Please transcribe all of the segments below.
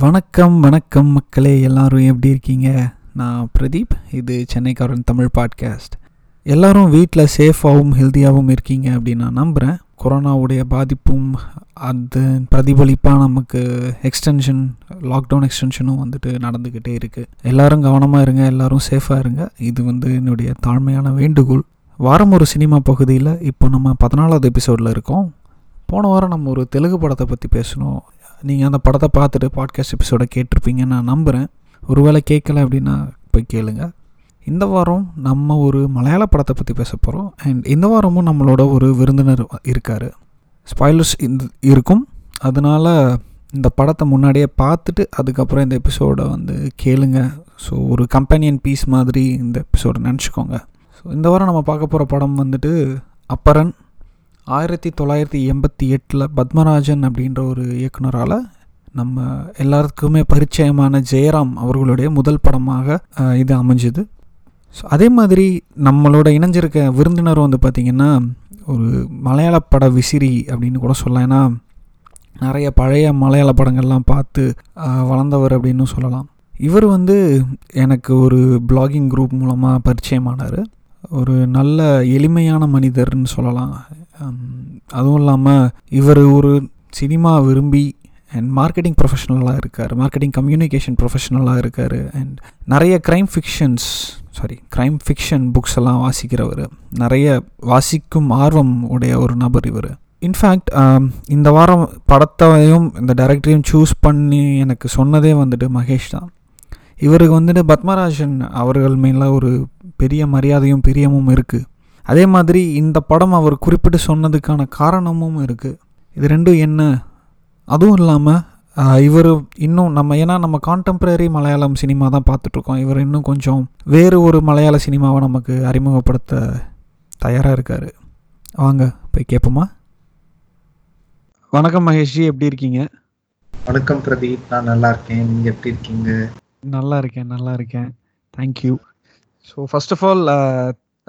வணக்கம் வணக்கம் மக்களே எல்லாரும் எப்படி இருக்கீங்க? நான் பிரதீப் இது சென்னைக்காரன் தமிழ் பாட்காஸ்ட். எல்லாரும் வீட்டில் சேஃபாகவும் ஹெல்த்தியாகவும் இருக்கீங்க அப்படின்னு நான் நம்புகிறேன் கொரோனாவுடைய பாதிப்பும் அது பிரதிபலிப்பாக நமக்கு எக்ஸ்டென்ஷன் லாக்டவுன் எக்ஸ்டென்ஷனும் வந்துட்டு நடந்துக்கிட்டே இருக்குது எல்லோரும் கவனமாக இருங்க எல்லாரும் சேஃபாக இருங்க. இது வந்து என்னுடைய தாழ்மையான வேண்டுகோள். வாரம் ஒரு சினிமா பகுதியில் இப்போ நம்ம பதினாலாவது எபிசோடில் இருக்கோம். போன வாரம் நம்ம ஒரு தெலுங்கு படத்தை பற்றி பேசணும் நீங்கள் அந்த படத்தை பார்த்துட்டு பாட்காஸ்ட் எபிசோடை கேட்டிருப்பீங்கன்னு நான் நம்புகிறேன் ஒருவேளை கேட்கல அப்படின்னா போய் கேளுங்க. இந்த வாரம் நம்ம ஒரு மலையாள படத்தை பற்றி பேச போகிறோம் அண்ட் இந்த வாரமும் நம்மளோட ஒரு விருந்தினர் இருக்கார். ஸ்பாய்லர்ஸ் இந்த இருக்கும். அதனால் இந்த படத்தை முன்னாடியே பார்த்துட்டு அதுக்கப்புறம் இந்த எபிசோடை வந்து கேளுங்க. ஸோ ஒரு கம்பெனியன் பீஸ் மாதிரி இந்த எபிசோடை நினச்சிக்கோங்க. ஸோ இந்த வாரம் நம்ம பார்க்க போகிற படம் வந்துட்டு அப்பரன் ஆயிரத்தி தொள்ளாயிரத்தி எண்பத்தி எட்டில் பத்மராஜன் அப்படின்ற ஒரு இயக்குனரால் நம்ம எல்லாருக்குமே பரிச்சயமான ஜெயராம் அவர்களுடைய முதல் படமாக இது அமைஞ்சுது. ஸோ அதே மாதிரி நம்மளோட இணைஞ்சிருக்க விருந்தினர் வந்து பார்த்திங்கன்னா ஒரு மலையாள பட விசிறி அப்படின்னு கூட சொல்லலாம். ஏன்னா நிறைய பழைய மலையாள படங்கள்லாம் பார்த்து வளர்ந்தவர் அப்படின்னு சொல்லலாம். இவர் வந்து எனக்கு ஒரு பிளாகிங் குரூப் மூலமாக பரிச்சயமானார். ஒரு நல்ல எளிமையான மனிதர்னு சொல்லலாம். அதுவும் இல்லாமல் இவர் ஒரு சினிமா விரும்பி அண்ட் மார்க்கெட்டிங் ப்ரொஃபஷனலாக இருக்கார். மார்க்கெட்டிங் கம்யூனிகேஷன் ப்ரொஃபஷனலாக இருக்கார். அண்ட் நிறைய crime fictions sorry crime fiction books எல்லாம் வாசிக்கிறவர். நிறைய வாசிக்கும் ஆர்வம் உடைய ஒரு நபர் இவர். இன்ஃபேக்ட் இந்த வாரம் படத்தையும் இந்த டைரக்டரையும் சூஸ் பண்ணி எனக்கு சொன்னதே வந்துட்டு மகேஷ் தான். இவருக்கு வந்துட்டு பத்மராஜன் அவர்கள் மேலே ஒரு பெரிய மரியாதையும் பிரியமும் இருக்குது அதே மாதிரி இந்த படம் அவர் குறிப்பிட்டு சொன்னதுக்கான காரணமும் இருக்குது இது ரெண்டும் என்ன? அதுவும் இல்லாமல் இவர் இன்னும் நம்ம ஏன்னா நம்ம கான்டெம்ப்ரரி மலையாளம் சினிமா தான் பார்த்துட்ருக்கோம். இவர் இன்னும் கொஞ்சம் வேறு ஒரு மலையாள சினிமாவை நமக்கு அறிமுகப்படுத்த தயாராக இருக்கார். வாங்க போய் கேட்போமா வணக்கம் மகேஷ்ஜி எப்படி இருக்கீங்க? வணக்கம் பிரதீப் நான் நல்லா இருக்கேன். நீங்க எப்படி இருக்கீங்க? நல்லா இருக்கேன் நல்லா இருக்கேன். Thank you so first of all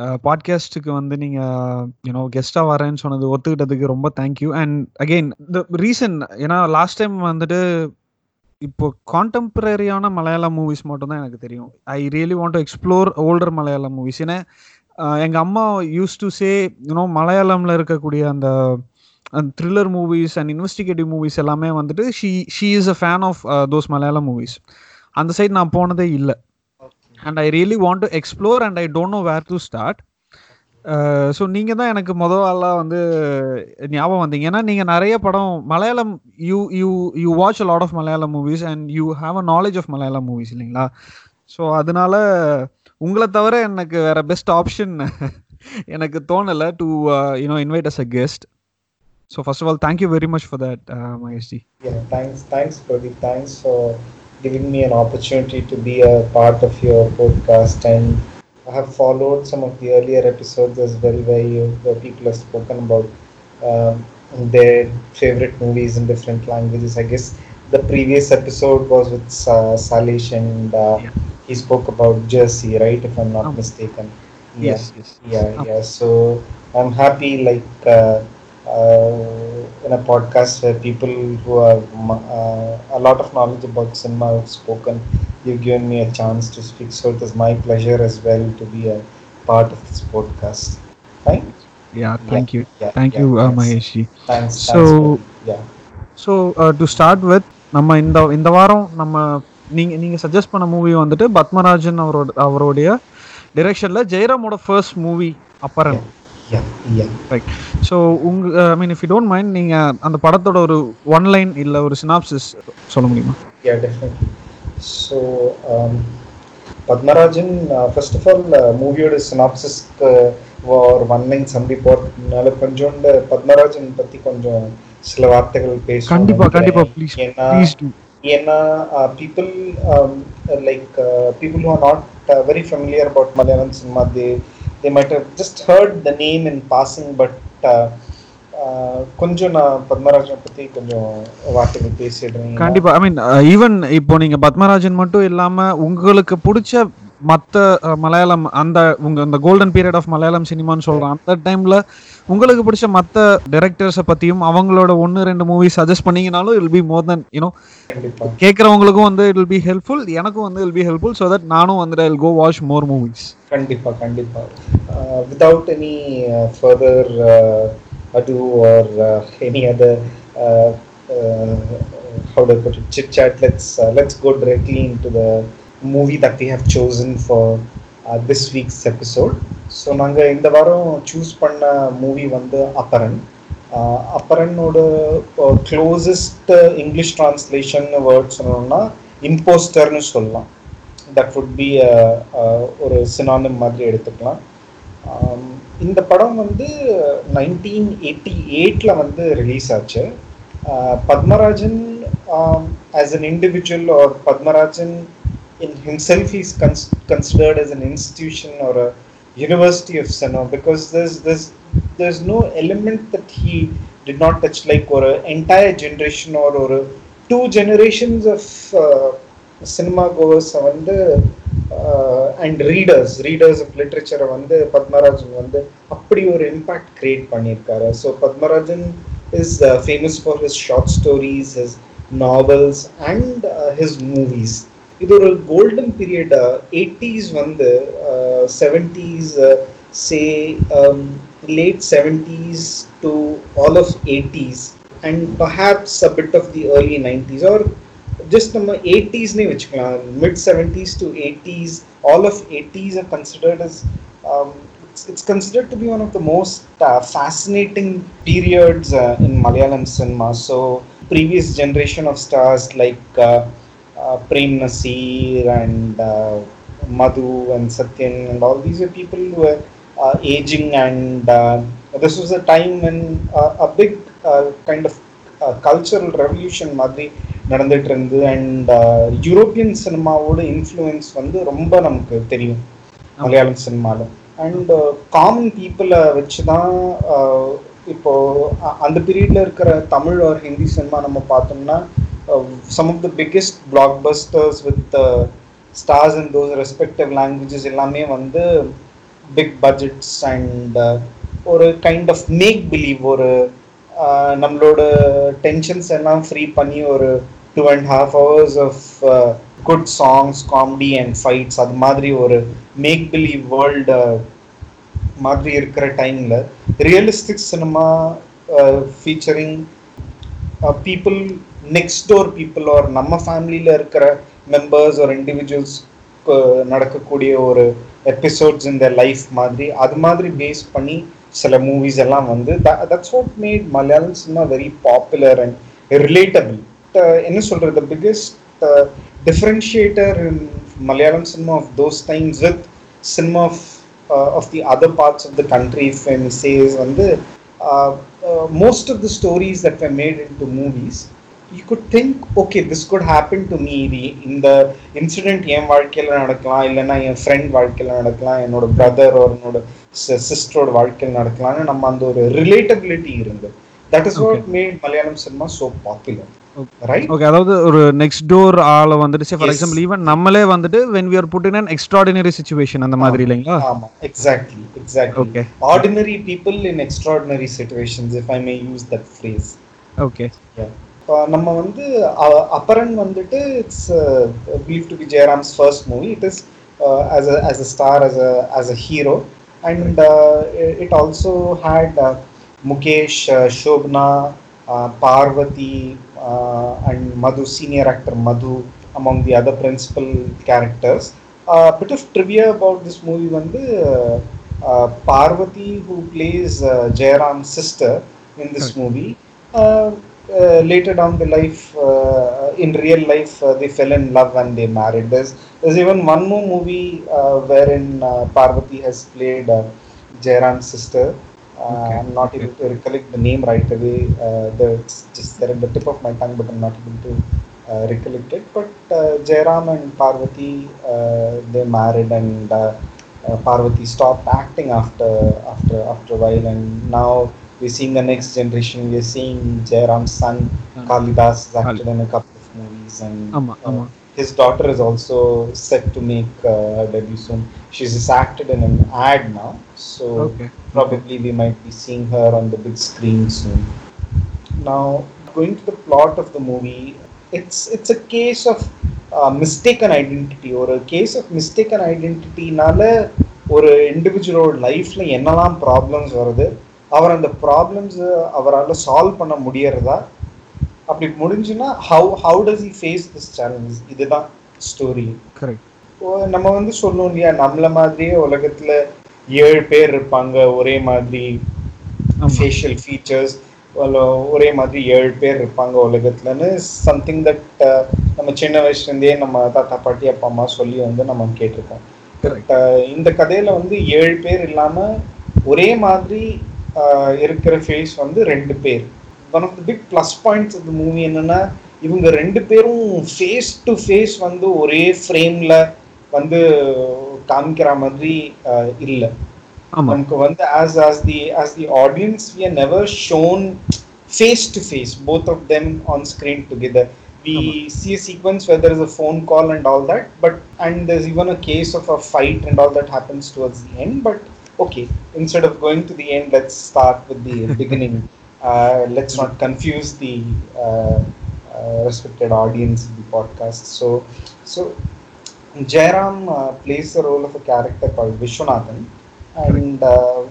பாட்காஸ்ட்டுக்கு வந்து நீங்கள் யூனோ கெஸ்ட்டாக வரேன்னு சொன்னது ஒத்துக்கிட்டதுக்கு ரொம்ப thank you and again the reason ஏன்னா லாஸ்ட் டைம் வந்துட்டு இப்போ கான்டெம்பரரியான மலையாள மூவிஸ் மட்டும்தான் எனக்கு தெரியும். I really want to explore older Malayala movies ஏன்னா எங்கள் அம்மா use to say you know மலையாளமில் இருக்கக்கூடிய அந்த thriller movies and investigative movies எல்லாமே வந்துட்டு she she is a fan of those Malayala movies அந்த சைட் நான் போனதே இல்லை. And I really want to explore and I don't know where to start so நீங்கள் தான் எனக்கு முதல் ஆளாக வந்து ஞாபகம் வந்தீங்க. ஏன்னா நீங்கள் நிறைய படம் Malayalam you you you watch a lot of Malayalam movies and you have a knowledge of Malayalam movies இல்லைங்களா? ஸோ அதனால உங்களை தவிர எனக்கு வேற பெஸ்ட் ஆப்ஷன் எனக்கு தோணலை to you know invite as a guest so first of all thank you very much for that Maheshji thanks thanks thanks so Giving me an opportunity to be a part of your podcast. And I have followed some of the earlier episodes as well, where, you, where people have spoken about um, their favorite movies in different languages. I guess the previous episode was with Sa- Salish, and uh, Yeah. he spoke about Jersey, right? If I'm not Um, mistaken. Yes, yes. yeah Um, yeah so i'm happy like uh, uh, in a podcast where people who have m- uh, a lot of knowledge about cinema have spoken you've given me a chance to speak so it is my pleasure as well to be a part of this podcast fine Yeah, thank you. yeah Thank yeah, you, uh, thanks. Maheshji. thanks So- thanks, Pradeep. yeah so to start with நம்ம இந்த இந்த வாரம் நம்ம நீங்கள் நீங்கள் suggest பண்ண movie வந்துட்டு பத்மராஜன் அவரோட அவருடைய டிரெக்ஷனில் ஜெயராமோட first movie Aparan yeah yeah right so உங்க I mean if you don't mind நீங்கள் அந்த படத்தோட ஒரு ஒன் லைன் இல்லை ஒரு சினாப்சிஸ் சொல்ல முடியுமா? Yeah, definitely. So, um, Padmarajan, uh, first of all, uh, மூவியோட சினாப்சிஸ்க்கு ஒரு ஒன் லைன் சம்பி போகிறதுனால கொஞ்சோண்டு பத்மராஜன் பற்றி கொஞ்சம் சில வார்த்தைகள் பேசணும் கண்டிப்பா கண்டிப்பா ப்ளீஸ் ஏன்னா people like people are not very familiar about Malayalam cinema they they might have just heard the name in passing but கொஞ்சம் நான் பத்மராஜனை பற்றி கொஞ்சம் வார்த்தைகள் பேசிடுறேன். கண்டிப்பா. ஐ மீன் ஈவன் இப்போ நீங்க பத்மராஜன் மட்டும் இல்லாம உங்களுக்கு பிடிச்ச மற்ற மலையாளம் அந்த உங்க அந்த கோல்டன் பீரியட் ஆஃப் மலையாளம் சினிமான்னு சொல்றேன். அந்த டைம்ல உங்களுக்கு பிடிச்ச மற்ற டைரக்டர்ஸை பத்தியும் அவங்களோட ஒன்று ரெண்டு movie suggest பண்ணீங்கனாலும் it'll be more than you know கேட்குறவங்களுக்கும் வந்து இட் வில் பி ஹெல்ப்ஃபுல் எனக்கும் வந்து will be helpful so that நானும் வந்துட்டு I go watch more movies கண்டிப்பா கண்டிப்பா. Without any further ado or uh, any other uh, uh, how do I put it? chit chat let's let's go directly into the movie that we have chosen for this week's episode so நாங்கள் இந்த வாரம் choose பண்ண movie வந்து Aparan. Uh, அப்பரனோட closest English translation word சொல்லணும்னா இம்போஸ்டர்னு சொல்லலாம். That would be ஒரு சினானிம் மாதிரி எடுத்துக்கலாம். Um, இந்த படம் வந்து நைன்டீன் எயிட்டி எயிட்டில் வந்து ரிலீஸ் ஆச்சு. Uh, Padmarajan as an individual or Padmarajan in himself he's cons- considered as an institution or a university of cinema because there's there's there's no element that he did not touch like or an entire generation or or a two generations of uh, cinema goers வந்து uh, and readers readers of literature வந்து பத்மராஜன் வந்து அப்படி ஒரு impact create பண்ணியிருக்காரு so Padmarajan is famous for his short stories his novels and uh, his movies இது ஒரு golden period eighties வந்து seventies say late seventies to all of eighties and perhaps a bit of the early nineties or just நம்ம எயிட்டிஸ்னே வச்சுக்கலாம் mid seventies to eighties all of eighties are considered as it's, it's considered to be one of the most uh, fascinating periods uh, in Malayalam cinema. So, previous generation of stars like uh, uh, Prem Nasir and uh, Madhu and Satyan and all these are people who were uh, aging, and uh, this was a time when uh, a big uh, kind of uh, cultural revolution மாதிரி நடந்துட்டு இருந்து and European சினிமாவோட influence வந்து ரொம்ப நமக்கு தெரியும் மலையாளம் சினிமாவில் and common பீப்புளை வச்சு தான் இப்போ அ- அந்த பீரியட்ல இருக்கிற தமிழ் ஒரு ஹிந்தி சினிமா நம்ம பார்த்தோம்னா some of the biggest blockbusters with stars in those respective languages எல்லாமே வந்து பிக் பட்ஜெட்ஸ் அண்ட் ஒரு கைண்ட் ஆஃப் மேக் பிலீவ் ஒரு நம்மளோட டென்ஷன்ஸ் எல்லாம் ஃப்ரீ பண்ணி ஒரு two and half hours of good songs comedy and fights அது மாதிரி ஒரு மேக் பிலீவ் வேர்ல்டு மாதிரி இருக்கிற டைமில் realistic cinema featuring people next door people are நம்ம ஃபேமிலியில் இருக்கிற மெம்பர்ஸ் ஒரு இண்டிவிஜுவல்ஸ் நடக்கக்கூடிய ஒரு எபிசோட்ஸ் இந்த லைஃப் மாதிரி அது மாதிரி பேஸ் பண்ணி சில மூவிஸ் எல்லாம் வந்து that's what made Malayalam cinema very popular and relatable என்ன சொல்கிறது the biggest differentiator in Malayalam cinema of those times with cinema of of the other parts of the country ஃபென் சேஸ் வந்து most of the stories that were made into movies you could think okay this could happen to me இது இந்த incident என் வாழ்க்கையில் நடக்கலாம் இல்லைன்னா என் friend வாழ்க்கையில் நடக்கலாம் என்னோட பிரதர் ஒரு என்னோட சிஸ்டரோட வாழ்க்கையில் நடக்கலாம்னு நம்ம அந்த ஒரு ரிலேட்டபிலிட்டி இருந்தது that is what made Malayalam cinema so popular okay அதாவது ஒரு நெக்ஸ்ட் டோர் ஆளை வந்துட்டு ஃபார். எக்ஸாம்பிள் ஈவன் நம்மளே வந்துட்டு when we are put in extraordinary situation அந்த மாதிரி இல்லைங்களா? ஆமா. Exactly exactly Okay. Ordinary people in extraordinary situations if I may use that phrase okay நம்ம வந்து அ- அப்பரன் வந்துட்டு it's believe to be Jayaram's first movie it is as a as a star as a as a hero and uh, it it also had uh, Mukesh, uh, Shobna, uh, Parvati, uh, and Madhu, senior actor Madhu, among the other principal characters. A uh, bit of trivia about this movie வந்து uh, uh, Parvati, who plays uh, Jayaram's sister in this Correct. movie, uh, later down the life, uh, in real life, uh, they fell in love and they married. There's, there's even one more movie uh, wherein uh, Parvati has played uh, Jairam's sister. Uh, Okay, I'm not okay. able to recollect the name right away. Uh, the, it's just there at the tip of my tongue, but I'm not able to uh, recollect it. But uh, Jairam and Parvati, uh, they married, and uh, uh, Parvati stopped acting after after after a while, and now we're seeing the next generation. We're seeing Jairam's son Ah. Kalidas is acted Kali. in a couple of movies, and ஆமா uh, ஆமா his daughter is also set to make uh, her debut soon. She's just acted in an ad now, so okay probably we might be seeing her on the big screen soon. Now, going to the plot of the movie, it's it's a case of uh, mistaken identity or a case of mistaken identityனால ஒரு இண்டிவிஜுவலோட லைஃப்ல என்னெல்லாம் problems வருது அவர் அந்த problems அவரால் solve பண்ண முடியறதா? அப்படி முடிஞ்சுன்னா how how does he face this challenges இதுதான் ஸ்டோரி கரெக்ட் நம்ம வந்து சொல்லுவோம் இல்லையா நம்மள மாதிரியே உலகத்துல ஏழு பேர் இருப்பாங்க ஒரே மாதிரி. ஃபேஷியல் ஃபீச்சர்ஸ் ஒரே மாதிரி ஏழு பேர் இருப்பாங்க உலகத்துலன்னு சம்திங் தட் நம்ம சின்ன வயசுலேருந்தே நம்ம தாத்தா பாட்டி அப்பா அம்மா சொல்லி வந்து நம்ம கேட்டிருக்கோம். இந்த கதையில வந்து ஏழு பேர் இல்லாம ஒரே மாதிரி இருக்கிற ஃபேஸ் வந்து ரெண்டு பேர் one of the big plus points of the movie என்னன்னா இவங்க ரெண்டு பேரும் ஃபேஸ் டு ஃபேஸ் வந்து ஒரே ஃப்ரேம்ல வந்து காமிக்கிற மாதிரி uh, இல்லை நமக்கு வந்து as as the as the audience we are never shown face to face both of them on screen together we see a sequence where there is a phone call and all that but and there's even a case of a fight and all that happens towards the end but okay instead of going to the end let's start with the beginning uh, let's not confuse the uh, uh, respected audience of the podcast so so Jairam uh, plays the role of a character called Vishwanathan, and uh,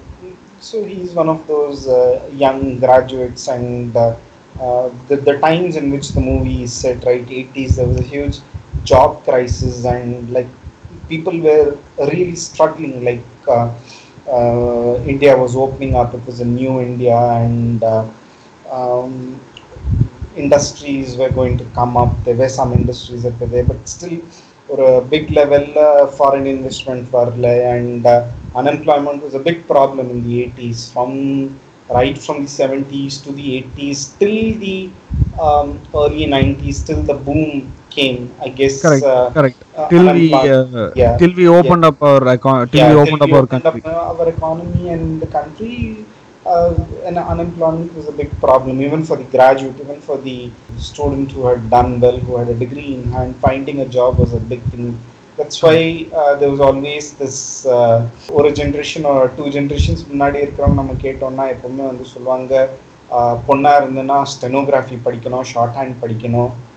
so he's one of those uh, young graduates. And uh, uh, the, the times in which the movie is set, right, 80s, there was a huge job crisis, and like people were really struggling. Like India was opening up; it was a new India, and uh, um, industries were going to come up. There were some industries that were there, but still ஒரு big லெவலில் foreign investment வரல and unemployment was a big problem in the eighties from right from the seventies to the eighties till the early 90s till the boom came i guess Correct, uh, correct. uh, Till we unemployment- uh, yeah. till we opened up our econ- till Yeah, we till opened up we our opened country. up, uh, our economy and the country, uh, and unemployment was a big problem, even for the graduate, even for the student who had done well, who had a degree in hand. Finding a job was a big thing. That's why uh, there was always this uh, ஒரு generation ஒரு two generations முன்னாடி இருக்கிறவங்க நம்ம கேட்டோம்னா எப்பவுமே வந்து சொல்லுவாங்க uh, பொண்ணா இருந்ததுன்னா ஸ்டெனோகிராஃபி படிக்கணும் ஷார்ட் ஹேண்ட் படிக்கணும் ம், ம். ஆஹ்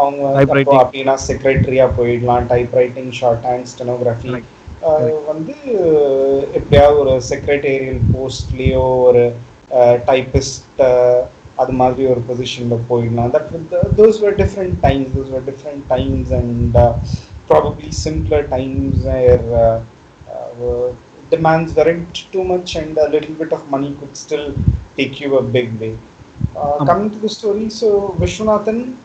அவங்க வந்து Typewriting. அப்போ அப்படின்னா செக்ரட்டரியா போயிடலாம் type writing shorthand stenography Correct. வந்து எப்படியாவது ஒரு செக்ரட்டேரியல் போஸ்ட்லேயோ ஒரு டைப்பிஸ்ட் அது மாதிரி ஒரு பொசிஷனில் போயிடலாம் that those were different times those were different times and probably simpler times demands weren't too much and a little bit of money could still take you a big way. Uh, Um, coming to the story, so Vishwanathan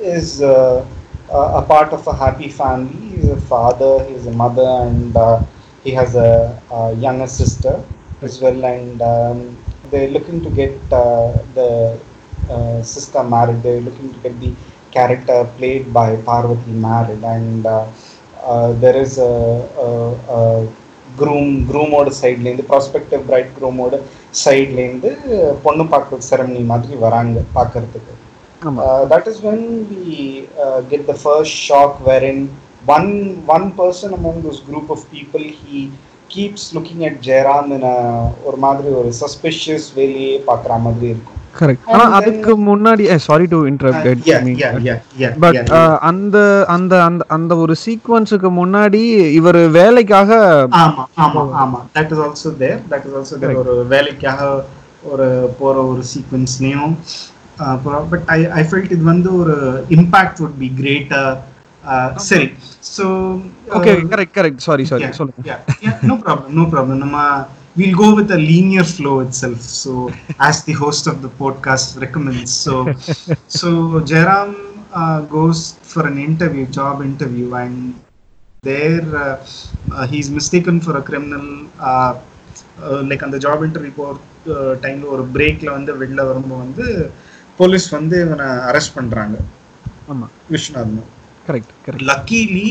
is uh, uh, a part of a happy family. He's a father, he's a mother, and uh, he has a, a younger sister as well. And um, they're looking to get uh, the uh, sister married. They're looking to get the character played by Parvati married, and uh, uh, there is a, a, a groom groomோட சைட்லேருந்து prospective bright groomோட சைட்லேருந்து பொண்ணு பார்க்குற ceremony மாதிரி வராங்க பார்க்கறதுக்கு uh, when we uh, get the first shock wherein one one person among those group of people he keeps looking at Jairam in a ஒரு மாதிரி ஒரு suspicious வேலையே பார்க்குற மாதிரி இருக்கும் கரெக்ட் ஆனா அதுக்கு முன்னாடி சாரி டு இன்டரப்ட் பட். அந்த அந்த அந்த அந்த ஒரு சீக்வன்ஸுக்கு முன்னாடி இவர் வேலைக்காக ஆமா ஆமா ஆமா. That is also there that is also there ஒரு வேலைக்காக ஒரு போற ஒரு சீக்வன்ஸ்லயும் பட் ஐ ஐ ஃபெல்ட் இது வந்து ஒரு இம்பாக்ட் வுட் பி கிரேட்டர் சரி. So okay correct correct sorry sorry சொல்லுங்க. no problem, no problem. Nama, we'll go with a linear flow itself. So, as the host of the podcast recommends, so so Jairam uh, goes for an interview, job interview, and there uh, uh, he's mistaken for a criminal. Uh, uh, like அந்த job interview போகிற டைமில் ஒரு பிரேக்கில் வந்து வெளில வரும்போது வந்து police வந்து இவனை அரெஸ்ட் பண்ணுறாங்க ஆமா விஸ்வநாதன் கரெக்ட் கரெக்ட் லக்கிலி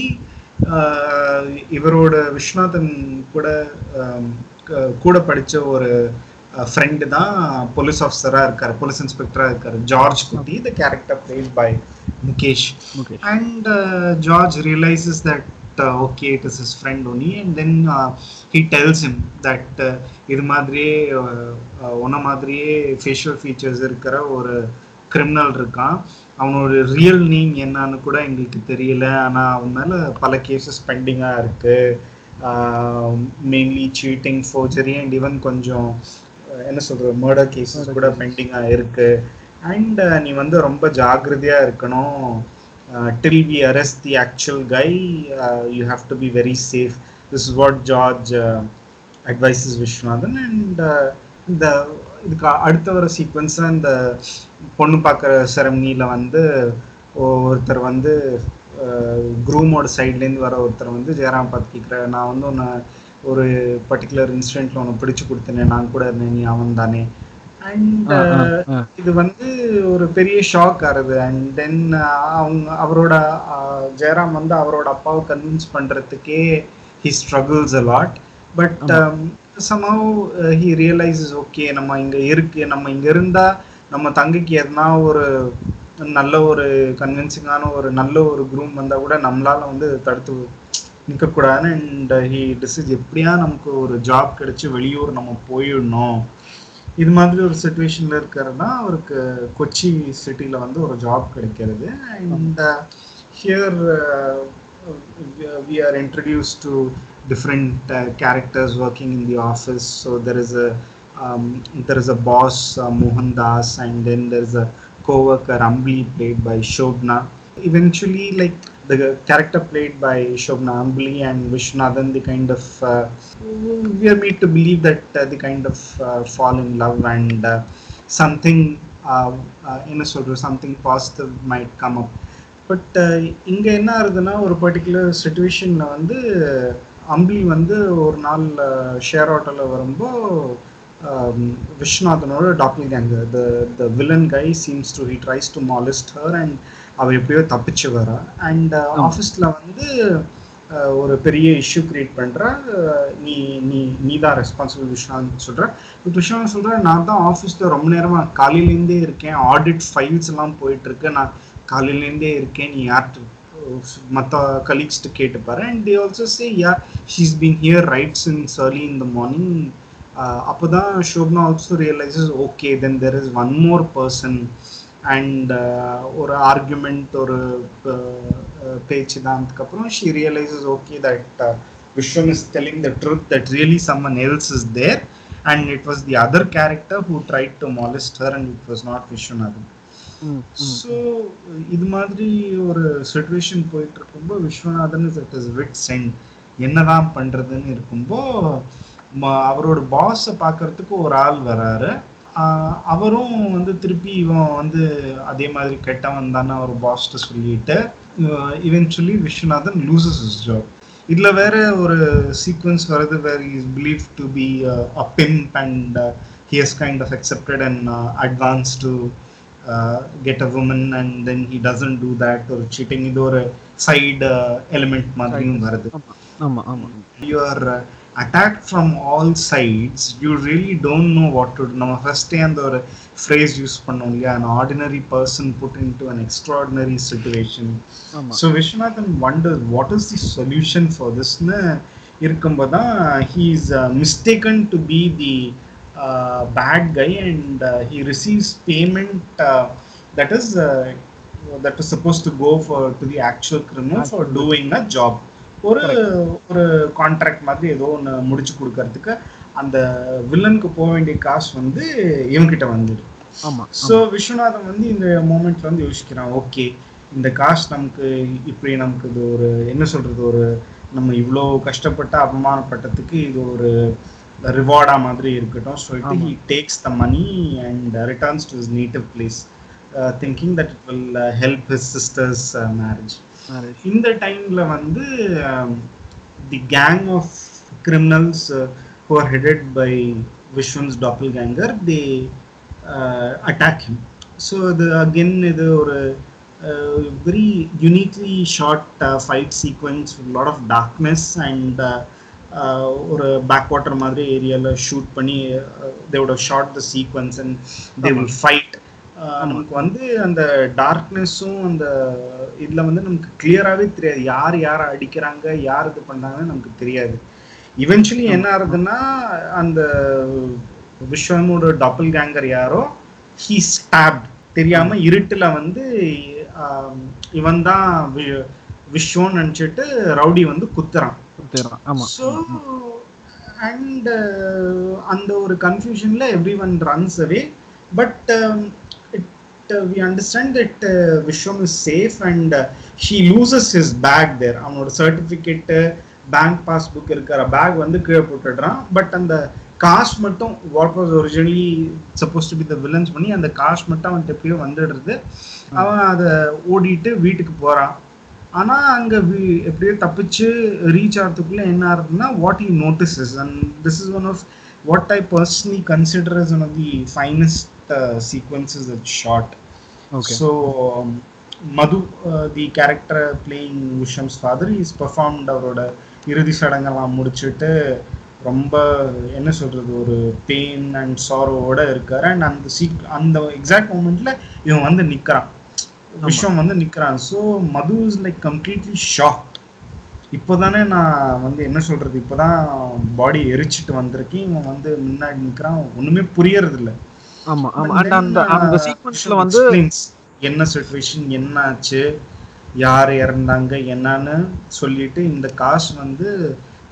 இவரோட விஸ்வநாதன் கூட கூட படிச்ச ஒரு ஃப்ரெண்டு தான் போலீஸ் ஆஃபீஸராக இருக்காரு போலீஸ் இன்ஸ்பெக்டராக இருக்காரு George Kutty. The character played by Mukesh. that uh, okay it is his friend only and then uh, he tells him that uh, இது மாதிரியே உன மாதிரியே ஃபேஷியல் ஃபீச்சர்ஸ் இருக்கிற ஒரு கிரிமினல் இருக்கான். அவனோட ரியல் நேம் என்னன்னு கூட எங்களுக்கு தெரியல. ஆனால் அவன் மேலே பல கேசஸ் பெண்டிங்காக இருக்கு. Mainly cheating forgery and even கொஞ்சம் என்ன சொல்ற மர்டர் கேசஸ் கூட பெண்டிங்காக இருக்கு. அண்ட் நீ வந்து ரொம்ப ஜாக்கிரதையா இருக்கணும். Till we arrest the actual guy you have to be very safe this is what George advises Viswanathan and இந்த இதுக்கு அடுத்த வர சீக்வன்ஸாக இந்த பொண்ணு பார்க்குற செரமனியில் வந்து ஒருத்தர் வந்து குரூமோட சைட்லேருந்து வர ஒருத்தர் வந்து ஜெயராம் பார்த்து கேட்குற நான் வந்து உன்னை ஒரு பர்டிகுலர் இன்சிடென்ட்ல உன்னை பிடிச்சு கொடுத்தேனே நான் கூட இருந்தேன் நீ அவன் தானே. அண்ட். இது வந்து ஒரு பெரிய ஷாக் ஆறுது அண்ட் தென் அவங்க அவரோட ஜெயராம் வந்து அவரோட அப்பாவை கன்வின்ஸ் பண்றதுக்கே he struggles a lot but somehow uh, he realizes okay நம்ம இங்க இருக்கு நம்ம இங்க இருந்தா நம்ம தங்கைக்கு எதனா ஒரு நல்ல ஒரு கன்வின்சிங்கான ஒரு நல்ல ஒரு குரூம் வந்தால் கூட நம்மளால வந்து தடுத்து நிற்கக்கூடாதுன்னு அண்ட் ஹி டிசிஸ் எப்படியா நமக்கு ஒரு ஜாப் கிடைச்சி வெளியூர் நம்ம போயிடணும். இது மாதிரி ஒரு சுச்சுவேஷனில் இருக்கிறன்னா அவருக்கு கொச்சி சிட்டியில் வந்து ஒரு ஜாப் கிடைக்கிறது. And here we are introduce to different characters working in the office so there is a there is a boss மோகன் Das and then there is a co-worker Ambli played by Shobna. Eventually, like the character played by Shobna Ambli and Vishwanathan, the kind of uh, we are made to believe that uh, the kind of uh, fall in love and uh, something in a sort of something positive might come up. But இங்கே என்ன ஆகுதுன்னா ஒரு particular சுச்சுவேஷனில் வந்து அம்பி வந்து ஒரு நாள் share ஆட்டோவில் வரும்போது வரும்போ விஸ்வநாதனோட doppelganger the the villain guy seems to he tries to molest her and அவ எப்படியோ தப்பிச்சு வரா அண்ட் ஆஃபீஸில் வந்து uh, ஒரு பெரிய இஷ்யூ கிரியேட் பண்ணுற நீ நீ நீ தான் ரெஸ்பான்சிபிள் விஸ்வநாதன் சொல்கிற பட் விஸ்வநாதன் சொல்கிற நான் தான் ஆஃபீஸில் ரொம்ப நேரமாக காலையிலேருந்தே இருக்கேன். ஆடிட் ஃபைல்ஸ் எல்லாம் போயிட்டு இருக்கு நான் காலையிலேருந்தே இருக்கேன். நீ யார்கிட்ட மற்ற கலீக்ஸ்ட்டு கேட்டுப்பாரு. And they also say yeah she's been here right since early in the morning அப்போ தான் Shobana also realizes okay then there is one more person and ஒரு ஆர்குமெண்ட் ஒரு பேச்சு தான். அதுக்கப்புறம் she realizes okay that Vishwam is telling the truth that really someone else is there and it was the other character who tried to molest her and it was not Viswanathan so இது மாதிரி ஒரு situation போயிட்டு இருக்கும்போ Viswanathan is it is wit's end என்னதான் பண்றதுன்னு இருக்கும்போ அவரோட பாஸை பார்க்கறதுக்கு ஒரு ஆள் வராரு. அவரும் வந்து திருப்பி இவன் வந்து அதே மாதிரி கெட்டவன் தானே அவர் பாஸ்ட்டு சொல்லிட்டு eventually Viswanathan loses his job இதில் வேற ஒரு சீக்வன்ஸ் வருது where is believe to be a pimp and he has kind of accepted an advance to get a woman and then he doesn't do that ஒரு cheating இது ஒரு side element மாதிரியும் வருது. ஆமா ஆமா you or attack from all sides you really don't know what to நம்ம ஃபர்ஸ்டே அந்த ஒரு ஃப்ரேஸ் யூஸ் பண்ணோம் இல்லையா an ordinary person put in to an extraordinary situation ஆமா so Viswanathan wonder what is the solution for திஸ்னு இருக்கும்போது தான் he is mistaken to be the bad guy and he receives payment that is that is suppose to go for to the actual criminal for doing a job ஒரு ஒரு contract மாதிரி ஏதோ ஒன்று முடிச்சு கொடுக்கறதுக்கு அந்த வில்லனுக்கு போக வேண்டிய காசு வந்து இவன்கிட்ட வந்துடும். ஆமா ஸோ விஸ்வநாதன் வந்து இந்த மூமெண்ட்ல வந்து யோசிக்கிறான் ஓகே இந்த காசு நமக்கு இப்படி நமக்கு இது ஒரு என்ன சொல்றது ஒரு நம்ம இவ்வளோ கஷ்டப்பட்டு அவமானப்பட்டதுக்கு இது ஒரு ரிவார்டா மாதிரி இருக்கட்டும். சொல்லிட்டு he takes the money and returns to his native place thinking that it will help his sisters marriage இந்த டைம்ல வந்து the gang of criminals who are headed by Viswan's doppelganger they attack him so இது again இது ஒரு very uniquely shot fight sequence lot of darkness and ஒரு back water மாதிரி ஏரியாவில் shoot பண்ணி தேவோட shot the sequence and they will fight நமக்கு வந்து அந்த டார்க்னஸும் அந்த இதில் வந்து நமக்கு கிளியராகவே தெரியாது. யார் யாரை அடிக்கிறாங்க யார் இது பண்ணுறாங்கன்னு நமக்கு தெரியாது. இவென்ச்சுவலி என்ன ஆகுதுன்னா அந்த விஸ்வமோட டபுள் கேங்கர் யாரோ ஹீ ஸ்டாப் தெரியாம இருட்டுல வந்து இவன் தான் விஸ்வன்னு நினைச்சிட்டு ரவுடி வந்து குத்துறான். ஸோ அண்ட் அந்த ஒரு கன்ஃபியூஷன்ல every one runs away but it we understand Vishwam is is safe and he loses his bag there அவனோட சர்டிஃபிகேட்டு பேங்க் பாஸ்புக் இருக்கிற பேக் வந்து கீழே போட்டுடுறான். பட் அந்த காசு மட்டும் what was originally suppose to be the villains பண்ணி அந்த காசு மட்டும் அவன்கிட்ட எப்படியோ வந்துடுறது. அவன் அதை ஓடிட்டு வீட்டுக்கு போகிறான் ஆனால் அங்கே எப்படியோ தப்பிச்சு ரீச் ஆகிறதுக்குள்ளே என்ன ஆகுதுன்னா what you notices and this is one of what I personally consider is one of the finest sequences it shot so Madhu the character playing Vishwam's father is performed அவரோட இறுதி சடங்கெல்லாம் முடிச்சுட்டு ரொம்ப என்ன சொல்றது ஒரு பெயின் அண்ட் சாரோவோட இருக்காரு. And அந்த seek அந்த எக்ஸாக்ட் மூமெண்ட்ல இவன் வந்து நிக்கிறான். விஷயம் வந்து நிக்கிறான். So Madhu is like completely shock இப்போதானே நான் வந்து என்ன சொல்றது இப்போதான் பாடி எரிச்சிட்டு வந்திருக்கேன். இவன் வந்து முன்னாடி நிக்கிறான். ஒண்ணுமே புரியறது இல்ல ஆமா ஆமா. அண்ட் அந்த அந்த சீக்வென்ஸ்ல வந்து என்ன சுச்சுவேஷன் என்ன ஆச்சு யார் இறந்தாங்க என்னன்னு சொல்லிட்டு இந்த காசு வந்து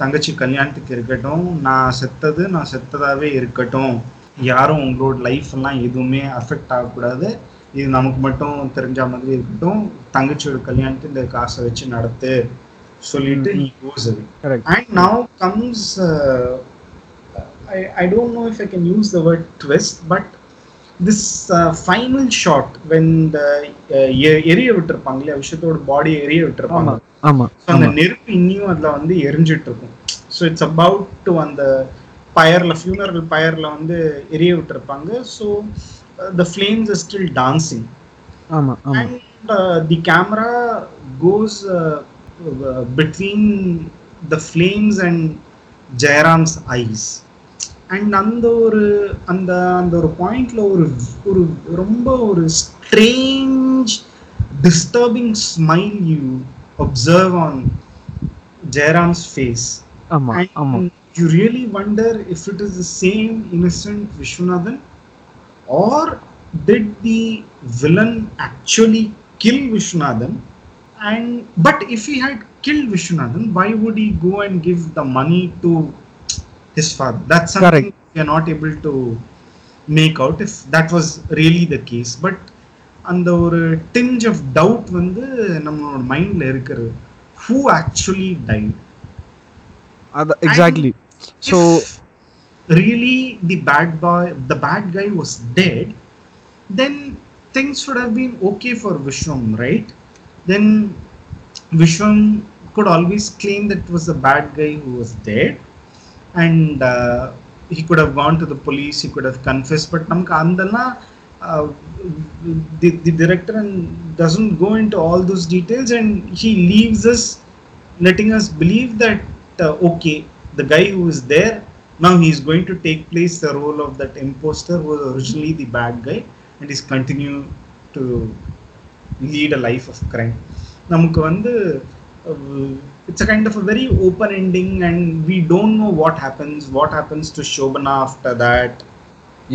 தங்கச்சி கல்யாணத்துக்கு இருக்கட்டும் நான் செத்தது நான் செத்ததாவே இருக்கட்டும். யாரும் உங்களோட லைஃப் எல்லாம் எதுவுமே அஃபெக்ட் ஆகக்கூடாது. இது நமக்கு மட்டும் தெரிஞ்ச மாதிரி இருக்கட்டும். தங்கச்சியோட கல்யாணத்தை இந்த காசை வச்சு நடத்து சொல்லிட்டு he goes and now comes I I don't know if I can use the word twist but this final shot when the எரிய விட்டுருப்பாங்க இல்லையா விஷயத்தோட பாடி எரிய விட்டுருப்பாங்க. அந்த நெருப்பு இன்னியும் அதுல வந்து எரிஞ்சிட்டு இருக்கும் ஸோ இட்ஸ் அபவுட் டு அந்த பயர்ல ஃபியூனரல் பயர்ல வந்து எரிய விட்டுருப்பாங்க. So the flames is still dancing and the camera goes between the flames and Jayaram's eyes and அந்த ஒரு அந்த அந்த ஒரு பாயிண்ட்ல ஒரு ஒரு ரொம்ப ஒரு strange disturbing smile you observe on Jairam's face. Amma, and amma. you really wonder if it is the same innocent Vishwanathan or did the villain actually kill Vishwanathan? And but if he had killed Vishwanathan, why would he go and give the money to his father? That's something Correct. we are not able to make out if that was really the case. But அந்த ஒரு tinge of doubt வந்து நம்மளோட மைண்ட்ல இருக்கிறது who actually tight அத exactly so really the bad boy the bad guy was dead then things would have been okay for vishwam right then vishwam could always claim that it was the bad guy who was dead and uh, he could have gone to the police he could have confessed but நமக்கு andana uh, the, the director and doesn't go into all those details and he leaves us letting us believe that uh, okay the guy who is there now he's going to take place the role of that imposter who was originally the bad guy and is continue to lead a life of crime நமக்கு வந்து it's a kind of a very open ending and we don't know what happens what happens to shobana after that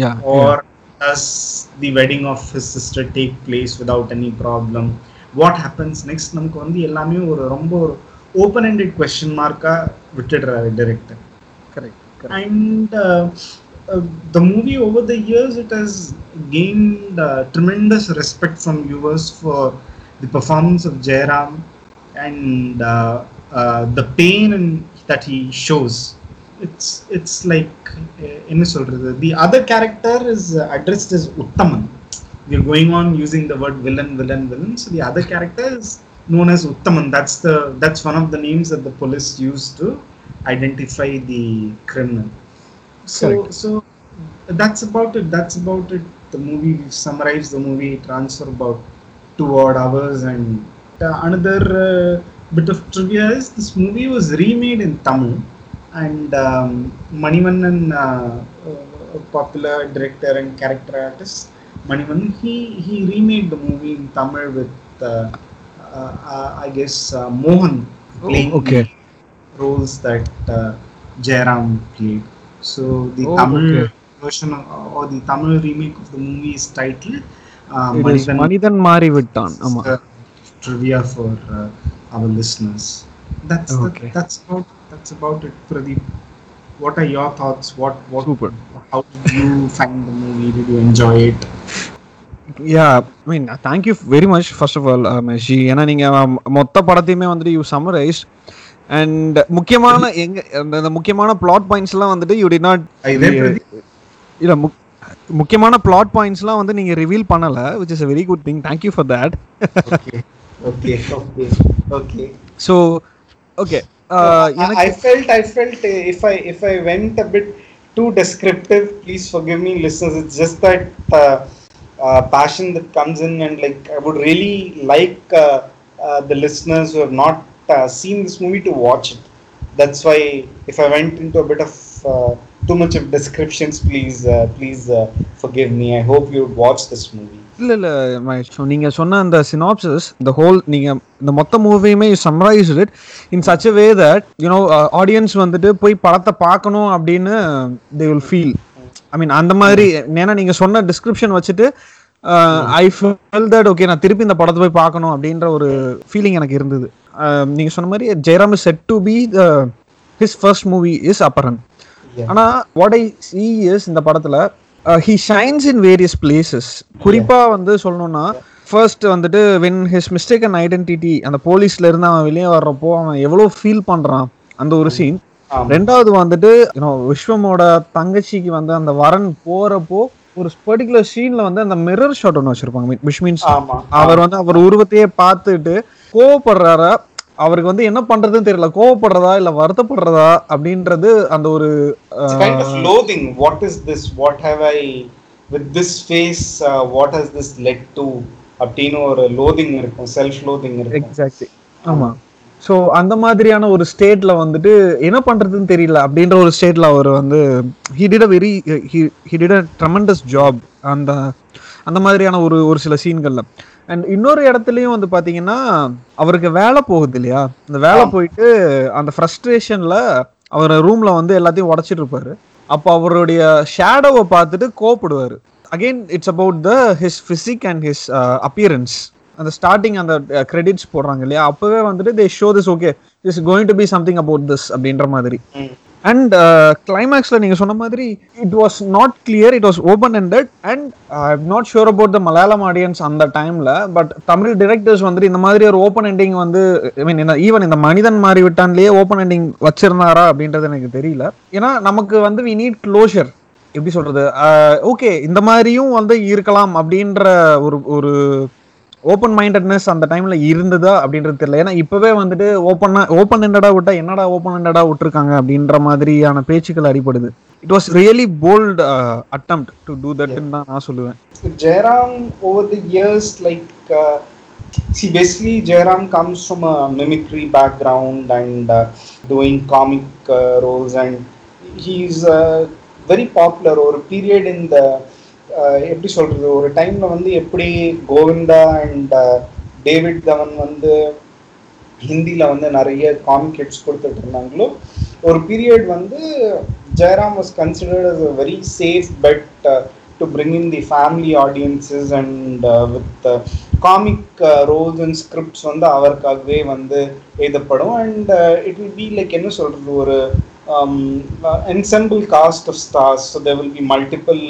yeah or does the wedding of his sister take place without any problem what happens next நமக்கு வந்து எல்லாமே ஒரு ரொம்ப ஒரு open ended question மார்க்கா விட்டுடுறாரு director correct and uh, uh, the movie over the years it has gained uh, tremendous respect from viewers for the performance of Jairam and uh, the pain that he shows it's it's like eh, in uh, the other character is addressed as uttaman. We're going on using the word villain villain villain. So the other character is known as uttaman. That's the that's one of the names that the police use to identify the criminal. So Correct. so that's about it. That's about it. The movie we summarized the movie transfer about two odd hours and uh, another uh, bit of trivia is this movie was remade in Tamil, and um, Manivannan, uh, uh popular director and character artist Manivannan, he he remade the movie in Tamil with uh, uh, uh I guess uh, Mohan oh, playing oh, okay. roles that uh, Jairam played. So the oh, Tamil okay. version of, or the Tamil remake of the movie is titled. Uh, Manidan Marivitan. Trivia for our listeners. That's Okay. that, that's about that's about it, Pradeep. What are your thoughts? What what Super. how did you find the movie? Did you enjoy it? Yeah I mean thank you very much first of all மெஷி ஏன்னா நீங்கள் மொத்த படத்தையுமே வந்துட்டு you summarise and முக்கியமான எங்க அந்த முக்கியமான plot பாயிண்ட்ஸ்லாம் வந்துட்டு you D not? இல்லை முக் முக்கியமான பிளாட் பாயிண்ட்ஸ்லாம் வந்து நீங்கள் ரிவீல் பண்ணலை which is a very good thing thank you for that Okay, okay, okay, okay. So okay I, எனக்கு I felt I felt uh, if I if I went a bit too descriptive, please forgive me, listeners. It's just that uh, uh, passion that comes in, and like I would really like uh, uh, the listeners who have not uh, seen this movie to watch it. That's why if I went into a bit of uh, too much of descriptions, please uh, please uh, forgive me. I hope you would watch this movie. இல்லை இல்லை மகேஷ். நீங்க சொன்ன அந்த synopsis இந்த whole நீங்க இந்த மொத்த மூவியுமே you summarize it in such way that you know audience வந்துட்டு போய் படத்தை பார்க்கணும் அப்படின்னு தே வில் ஃபீல் ஐ மீன் அந்த மாதிரி ஏன்னா நீங்க சொன்ன டிஸ்கிரிப்ஷன் வச்சுட்டு ஐ ஃபெல் தட் ஓகே நான் திருப்பி இந்த படத்தை போய் பார்க்கணும் அப்படின்ற ஒரு ஃபீலிங் எனக்கு இருந்தது. Uh, நீங்க சொன்ன மாதிரி Jayaram is said to be his first movie is Aparan Yeah. ஆனா வாட் ஐ சி இஸ் இந்த படத்துல he shines in various places குறிப்பா வந்து சொல்லணும்னா ஃபர்ஸ்ட் வந்துட்டு when his mistake and identity அந்த போலீஸ்ல இருந்து அவன் வெளியே வர்றப்போ அவன் எவ்வளவு ஃபீல் பண்றான் அந்த ஒரு சீன். ரெண்டாவது வந்துட்டு விஸ்வமோட தங்கச்சிக்கு வந்து அந்த வரன் போறப்போ ஒரு பர்டிகுலர் சீன்ல வந்து அந்த மிரர் ஷாட் ஒன்று வச்சிருப்பாங்க. விச் மீன்ஸ் அவர் வந்து அவர் உருவத்தையே பார்த்துட்டு கோவப்படுறாரா அவருக்கு வந்து என்ன பண்றதுன்னு தெரியல. கோவப்படுறதா இல்ல வருத்தப்படுறதா அப்படின்றது அந்த ஒரு it's kind of loathing. What is this? What have i with this face uh, what has this led to? அப்படின்னு ஒரு லோதிங் இருக்கும். செல்ஃப் லோதிங் இருக்கும். எக்ஸாக்ட்லி ஆமா. ஸோ அந்த மாதிரியான ஒரு ஸ்டேட்ல வந்துட்டு என்ன பண்றதுன்னு தெரியல அப்படின்ற ஒரு ஸ்டேட்ல அவர் வந்து he did a very he did a tremendous job அந்த அந்த மாதிரியான ஒரு ஒரு சில சீன்கள்ல அண்ட் இன்னொரு இடத்துலயும் வந்து பாத்தீங்கன்னா அவருக்கு வேலை போகுது இல்லையா? அந்த வேலை போயிட்டு அந்த ஃப்ரஸ்ட்ரேஷன்ல அவர் ரூம்ல வந்து எல்லாத்தையும் உடைச்சிட்டு இருப்பாரு. அப்போ அவருடைய ஷேடோவை பார்த்துட்டு கோப்படுவாரு again it's about the his physique and his appearance அந்த ஸ்டார்டிங் அந்த கிரெடிட்ஸ் போடுறாங்க இல்லையா? அப்பவே வந்துட்டு they show this okay is going to be something about this அப்படின்ற மாதிரி. அண்ட் கிளைமேக்ஸில் நீங்கள் சொன்ன மாதிரி it was not clear it was open ended and I not sure about the Malayalam audience அந்த டைமில் பட் தமிழ் டிரெக்டர்ஸ் வந்துட்டு இந்த மாதிரி ஒரு ஓப்பன் எண்டிங் வந்து ஐ மீன் ஈவன் இந்த மனிதன் மாறி விட்டான்லேயே ஓப்பன் எண்டிங் வச்சிருந்தாரா அப்படின்றது எனக்கு தெரியல. ஏன்னா நமக்கு வந்து வி நீட் க்ளோஷர் எப்படி சொல்கிறது ஓகே இந்த மாதிரியும் வந்து இருக்கலாம் அப்படின்ற ஒரு ஒரு ஓப்பன் மைண்டட்னஸ் அந்த டைம்ல இருந்ததா அப்படின்றது தெரியல. ஏன்னா இப்பவே வந்துட்டு ஓப்பனா ஓப்பன் எண்டடா விட்டா என்னடா ஓப்பன் எண்டடா விட்டுருக்காங்க அப்படின்ற மாதிரியான பேச்சுக்கள் அடிப்படுது it was really bold attempt to do தட்னு தான் நான் சொல்லுவேன். Jairam over the years, like, uh, see, basically, Jairam comes from a mimicry background and uh, doing comic uh, roles, and he's uh, very popular. Or எப்படி சொல்றது? ஒரு டைம்ல வந்து எப்படி Govinda and David தவன் வந்து ஹிந்தியில் வந்து நிறைய காமிக் ஹிட்ஸ் கொடுத்துட்டு இருந்தாங்களோ ஒரு பீரியட் வந்து Jayaram was considered as a very safe bet to bring in the family audiences and with comic roles and scripts வந்து அவருக்காகவே வந்து எழுதப்படும். And it will be like என்ன சொல்றது? ஒரு ensemble cast of stars so there will be multiple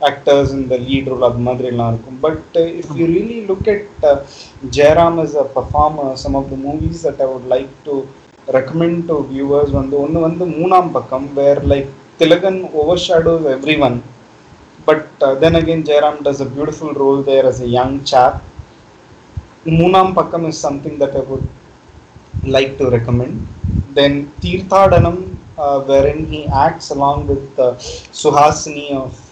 actors இந்த lead role அது மாதிரிலாம் இருக்கும். But if you really look at Jayaram is a performer some of the movies that I would like to recommend to viewers வந்து ஒன்று வந்து Moonam Pakkam where like Thilakan overshadows every one but then again Jayaram does a beautiful role there as a young chap Moonam Pakkam is something that I would like to recommend then Theerthadanam uh, wherein he acts along with uh, Suhasini,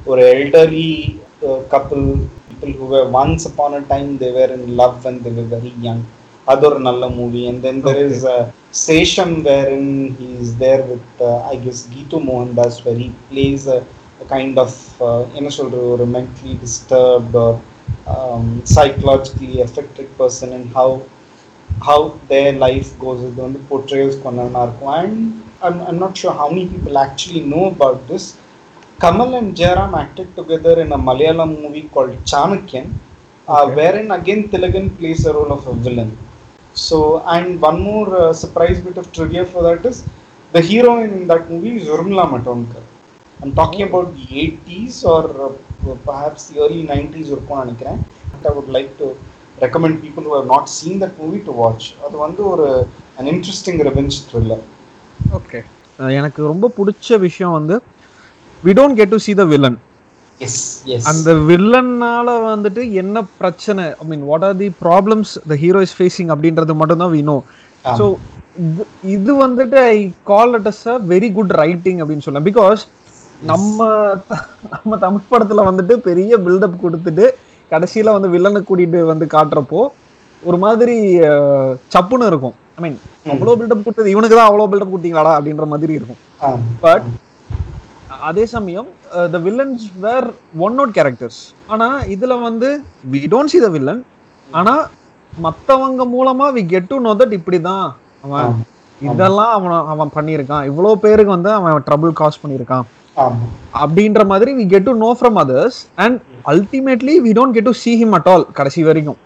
or elderly uh, couple, people who were once upon a time they were in love when they were very young. Other Nalla movie, and then there okay. is a station wherein he is there with uh, I guess Gitu Mohandas, where he plays a, a kind of uh, you know, mentally disturbed or um, psychologically affected person, and how how their life goes with the portrayals Conan and I'm, I'm not sure how many people actually know about this Kamal and Jairam acted together in a Malayalam movie called Chanakyan uh, Okay. wherein again Tilagan plays the role of a villain so and one more uh, surprise bit of trivia for that is the heroine in that movie is Urmila Matondkar I'm talking about the 80s or uh, perhaps the early 90s இருக்கும்னு நினைக்கிறேன் I would like to recommend people who have not seen that movie to watch அது வந்து ஒரு an interesting revenge thriller Okay எனக்கு ரொம்ப பிடிச்ச விஷயம் வந்து we don't get to see the villain. Yes yes. அந்த வில்லன்னால வந்துட்டு என்ன பிரச்சனை? I mean what are the problems the hero is facing அப்படின்றது மட்டும் தான் வி நோ ஆமா. ஸோ இது வந்துட்டு I call it as a very good writing அப்படின்னு சொல்லலாம் பிகாஸ் நம்ம நம்ம தமிழ் படத்துல வந்துட்டு பெரிய பில்டப் கொடுத்துட்டு கடைசியில வந்து வில்லனை கூட்டிட்டு வந்து காட்டுறப்போ ஒரு மாதிரி சப்புன்னு இருக்கும். ஐ மீன் அவ்வளோ பில்டப் கொடுத்தது இவனுக்கு தான் அவ்வளோ பில்டப் கொடுத்தீங்களாடா அப்படின்ற மாதிரி இருக்கும். பட் அதே சமயம் the villains were one note characters ஆனா இதுல வந்து we don't see the villain ஆனா மத்தவங்க மூலமா we get to know that இப்படிதான் அவன். இதெல்லாம் அவன் அவன் பண்ணியிருக்கான். இவ்வளோ பேருக்கு வந்து அவன் ட்ரபிள் காஸ் பண்ணியிருக்கான். அப்படின்ற மாதிரி we get to know from others and ultimately we don't get to see him at all கடைசி வரைக்கும்.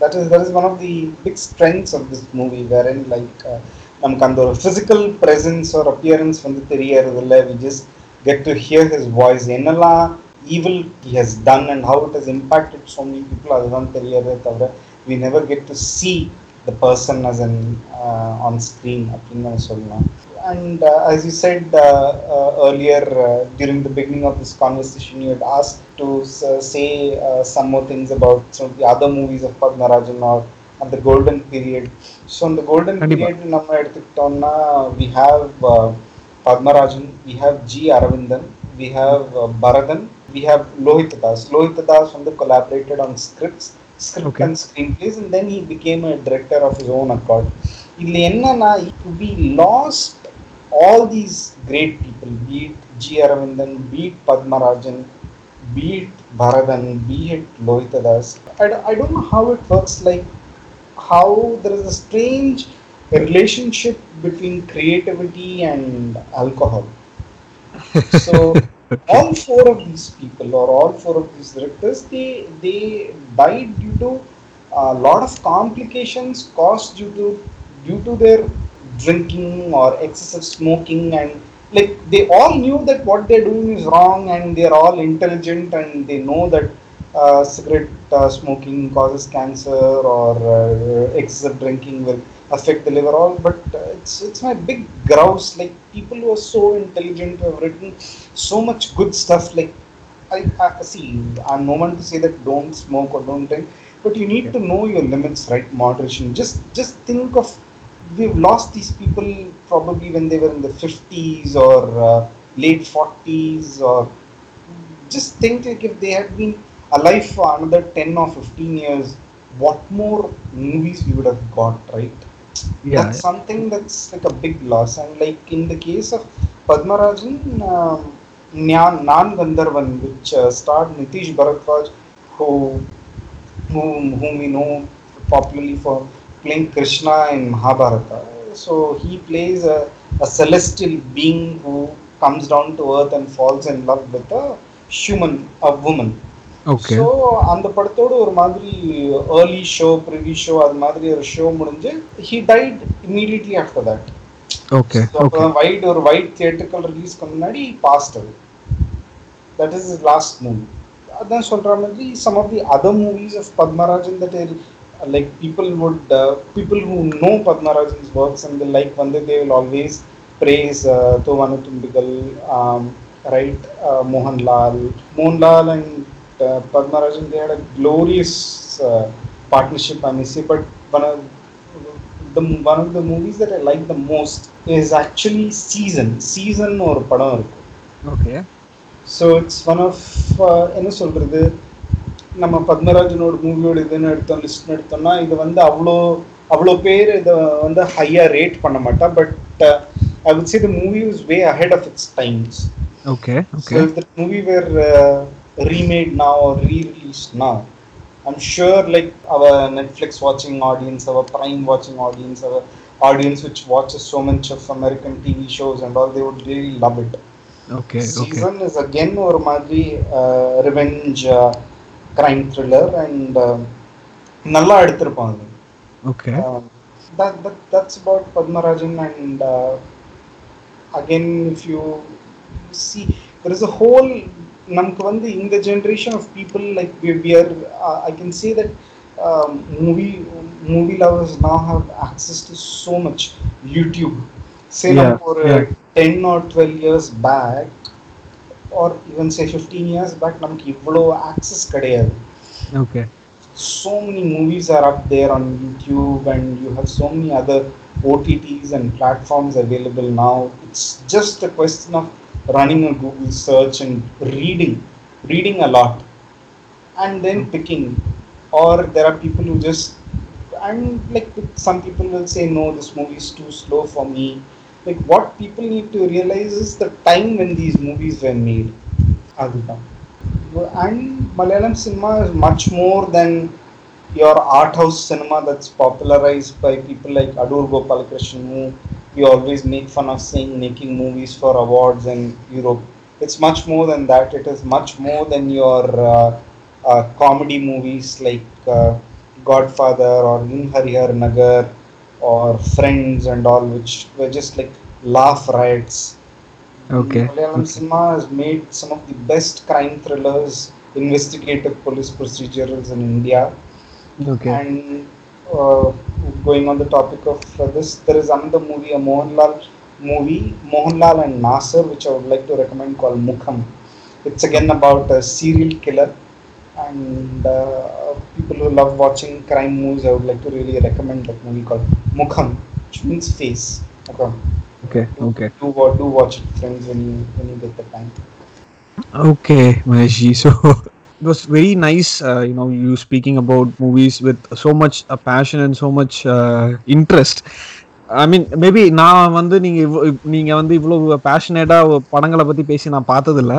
that is that is one of the big strengths of this movie wherein like uh, நமக்கு அந்த ஒரு physical presence or appearance வந்து தெரியறது இல்ல we just get to hear his voice என்னெல்லாம் evil he has done and how it has impacted so many people அதுதான் தெரியறதே தவிர we never get to see the person as an uh, on screen அப்படின்னு நம்ம சொல்லலாம் and uh, as you said uh, uh, earlier uh, during the beginning of this conversation you had asked to uh, say uh, some more things about some of the other movies of Padmarajan or at the golden period so in the golden கண்டிப்பா. period நம்ம எடுத்துக்கிட்டோம்னா we have uh, Padmarajan we have G Aravindan we have uh, Baradan we have Lohitadas Lohitadas வந்து collaborated on scripts script Okay. and screenplays and then he became a director of his own accord இதுல என்னன்னா we lost all these great people be it G. Aravindan be it Padmarajan be it Bharadan be it Lohitadas I, I don't know how it works like how there is a strange relationship between creativity and alcohol. So all four of these people or all four of these directors they they died due to a lot of complications caused due to due to their drinking or excessive smoking and like they all knew that what they're doing is wrong and they're all intelligent and they know that uh, cigarette uh, smoking causes cancer or uh, excessive drinking will affect the liver all but uh, it's it's my big grouse like people who are so intelligent who have written so much good stuff like I, I see i'm no one to say that don't smoke or don't drink but you need to know your limits right moderation. Just just think of we've lost these people probably when they were in the 50s or uh, late 40s or just think like if they had been alive for another 10 or 15 years what more movies we would have got right? That's something that's like a big loss. And like in the case of padmarajan um, Nyan, nan gandharvan which uh, starred nitish bharadwaj who whom, whom we know popularly for playing krishna in mahabharata so he plays a, a celestial being who comes down to earth and falls in love with a human a woman okay so அந்த படத்தோட ஒரு மாதிரி early show privy show அது மாதிரி ஒரு show முடிஞ்சு he died immediately after that okay அப்போ white ஒரு வைட் தியேட்டர்கள் ரிலீஸ்க்கு முன்னாடி பாஸ்ட் அது தட் இஸ் லாஸ்ட் மூவி அதான் சொல்ற மாதிரி some of the other movies of Padmarajan that Like people would people who know Padmarajan's works and like வந்து they will always praise uh, Tovanu Tumbigal, um, right? Uh, Mohanlal. Mohanlal and uh, Padmarajan, they had a glorious uh, partnership, I may say, but one of, the, one of the movies that I like the most is actually Season. Season ஒரு படம் இருக்கு okay so it's one of என்ன சொல்கிறது நம்ம பத்மராஜனோட மூவியோட இதுன்னு எடுத்தோம் லிஸ்ட்னு எடுத்தோம்னா இது வந்து அவ்வளோ அவ்வளோ பேர் இதை வந்து ஹையாக ரேட் பண்ண மாட்டா but I would say the movie was way ahead of its times okay okay the movie were uh, remade now or re-released now i'm sure like our netflix watching audience our prime watching audience our audience which watches so much of american tv shows and all they would really love it okay season is again ஒரு மாதிரி revenge crime thriller and நல்லா எடுத்திருப்பாங்க okay Um, that, that that's about Padmarajan and uh, again if you see there is a whole நமக்கு வந்து இந்த generation of people like we, we are uh, I can say that um, movie movie lovers now have access to so much YouTube say Yeah, நமக்கு ஒரு yeah. 10 or 12 years back or even say 15 years back நமக்கு இவ்வளோ access கிடையாது okay so many movies are up there on YouTube, and you have so many other OTTs and platforms available now. It's just a question of running a Google search and reading, reading a lot, and then picking. Or there are people who just, and like some people will say, no, this movie is too slow for me. like what people need to realize is the time when these movies were made. and malayalam cinema is much more than your art house cinema that's popularized by people like adur gopalakrishnan who we always make fun of saying making movies for awards in europe it's much more than that. It is much more than your uh, uh, comedy movies like uh, godfather or in harihar nagar or Friends and all, which were just like laugh riots. Okay. Malayalam cinema has made some of the best crime thrillers, investigative police procedurals in India. okay And uh, going on the topic of uh, this, there is another movie, a Mohanlal movie, Mohanlal and Nasser, which I would like to recommend called Mukham. It's again about a serial killer. And uh, people who love watching crime movies, I would like to really recommend that movie called Mukham, which means face. Okay. Okay okay Do, wa- do watch it, friends, when you when you get the time. Okay, Maheshi. So it was very nice, uh, you know, you speaking about movies with so much uh, passion and so much uh, interest. I mean maybe நான் வந்து நீங்கள் இவ்வளோ நீங்கள் வந்து இவ்வளோ பேஷனேட்டாக படங்களை பற்றி பேசி நான் பார்த்ததில்ல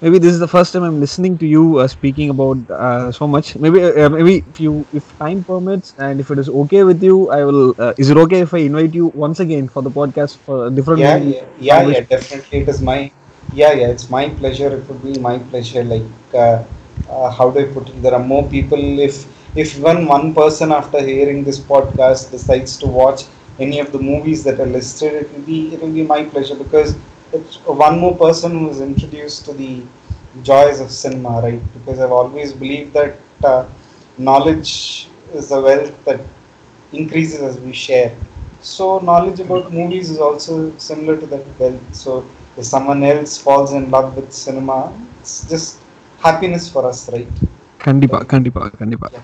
maybe this is the first time I'm listening to you uh, speaking about uh, so much. Maybe uh, maybe if you if time permits and if it is okay with you, I will. Uh, is it okay if I invite you once again for the podcast for a different? Yeah, yeah, yeah, yeah, definitely. It is my yeah, yeah. It's my pleasure. It would be my pleasure. Like uh, uh, how do I put it? There are more people. If if even one person after hearing this podcast decides to watch any of the movies that are listed, it will be it will be my pleasure because it's one more person who is introduced to the joys of cinema, right? Because I've always believed that uh, knowledge is a wealth that increases as we share. So knowledge about movies is also similar to that wealth. So if someone else falls in love with cinema, it's just happiness for us, right? Kandipa, Kandipa, Kandipa. Yeah.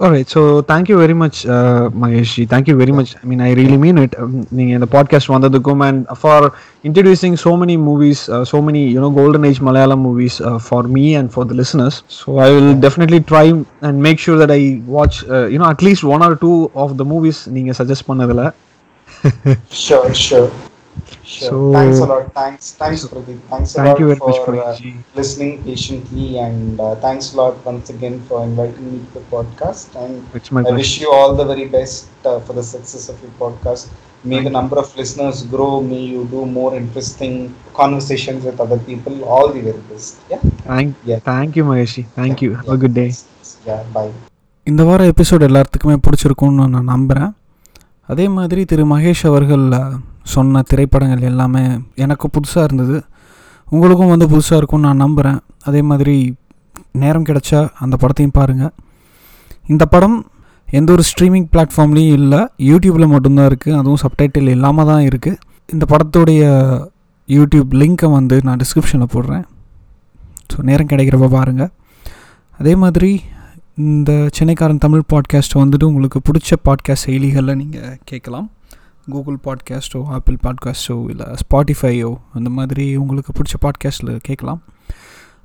Alright, so thank you very much, uh, Maheshji. Thank you very much. I mean, I really mean it. Um, நீங்க இந்த podcast வந்ததுக்கும் and for introducing so many movies, uh, so many you know golden age Malayalam movies uh, for me and for the listeners. So I will definitely try and make sure that I watch uh, you know at least one or two of the movies நீங்க suggest பண்ணதுல. Sure, sure. Sure. So- thanks a lot. Thanks, thanks, Pradeep. Thanks a Thank lot you very much, for uh, Pradeepji. listening patiently, and uh, thanks a lot once again for inviting me to the podcast. And It's my I pleasure. wish you all the very best uh, for the success of your podcast. May the number of listeners grow. May you do more interesting conversations with other people. All the very best. Yeah. Thank, Yeah. thank you, Maheshji. Thank you. Have a good day. Yeah. Bye. இந்த வார episode எல்லாத்துக்குமே பிடிச்சிருக்கும்னு நான் நம்புகிறேன் அதே மாதிரி திரு மகேஷ் அவர்கள் சொன்ன திரைப்படங்கள் எல்லாமே எனக்கு புதுசாக இருந்தது. உங்களுக்கும் வந்து புதுசாக இருக்கும்னு நான் நம்புகிறேன் அதே மாதிரி நேரம் கிடச்சா அந்த படத்தையும் பாருங்கள் இந்த படம் எந்த ஒரு ஸ்ட்ரீமிங் பிளாட்ஃபார்ம்லேயும் இல்லை யூடியூப்பில் மட்டும்தான் இருக்குது அதுவும் சப்டைட்டில் இல்லாமல் தான் இருக்குது இந்த படத்துடைய யூடியூப் லிங்க்கை வந்து நான் டிஸ்கிரிப்ஷனில் போடுறேன். ஸோ நேரம் கிடைக்கிறப்ப பாருங்கள் அதே மாதிரி இந்த சென்னைக்காரன் தமிழ் பாட்காஸ்ட் வந்துட்டு உங்களுக்கு பிடிச்ச பாட்காஸ்ட் செயலிகளில் நீங்கள் கேட்கலாம். கூகுள் பாட்காஸ்ட்டோ ஆப்பிள் பாட்காஸ்ட்டோ இல்லை ஸ்பாட்டிஃபையோ அந்த மாதிரி உங்களுக்கு பிடிச்ச பாட்காஸ்ட்டில் கேட்கலாம்.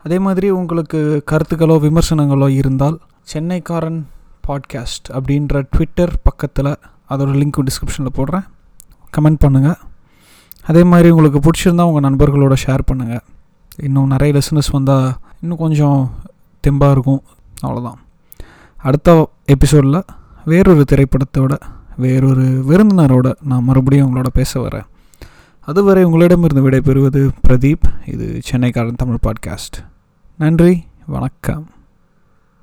அதே மாதிரி உங்களுக்கு கருத்துக்களோ விமர்சனங்களோ இருந்தால் சென்னைக்காரன் பாட்காஸ்ட் அப்படின்ற ட்விட்டர் பக்கத்தில் அதோட லிங்க் டிஸ்கிரிப்ஷனில் போடுறேன். கமெண்ட் பண்ணுங்கள் அதே மாதிரி உங்களுக்கு பிடிச்சிருந்தா உங்கள் நண்பர்களோட ஷேர் பண்ணுங்கள் இன்னும் நிறைய லெசனஸ் வந்தால் இன்னும் கொஞ்சம் தெம்பாக இருக்கும். அவ்வளோதான் அடுத்த எபிசோடில் வேறொரு திரைப்படத்தோட வேறொரு விருந்தினரோட நான் மறுபடியும் உங்களோட பேச வரேன். அதுவரை உங்களிடமிருந்து விடைபெறுவது பிரதீப். இது சென்னைக்காரன் தமிழ் பாட்காஸ்ட். நன்றி வணக்கம்.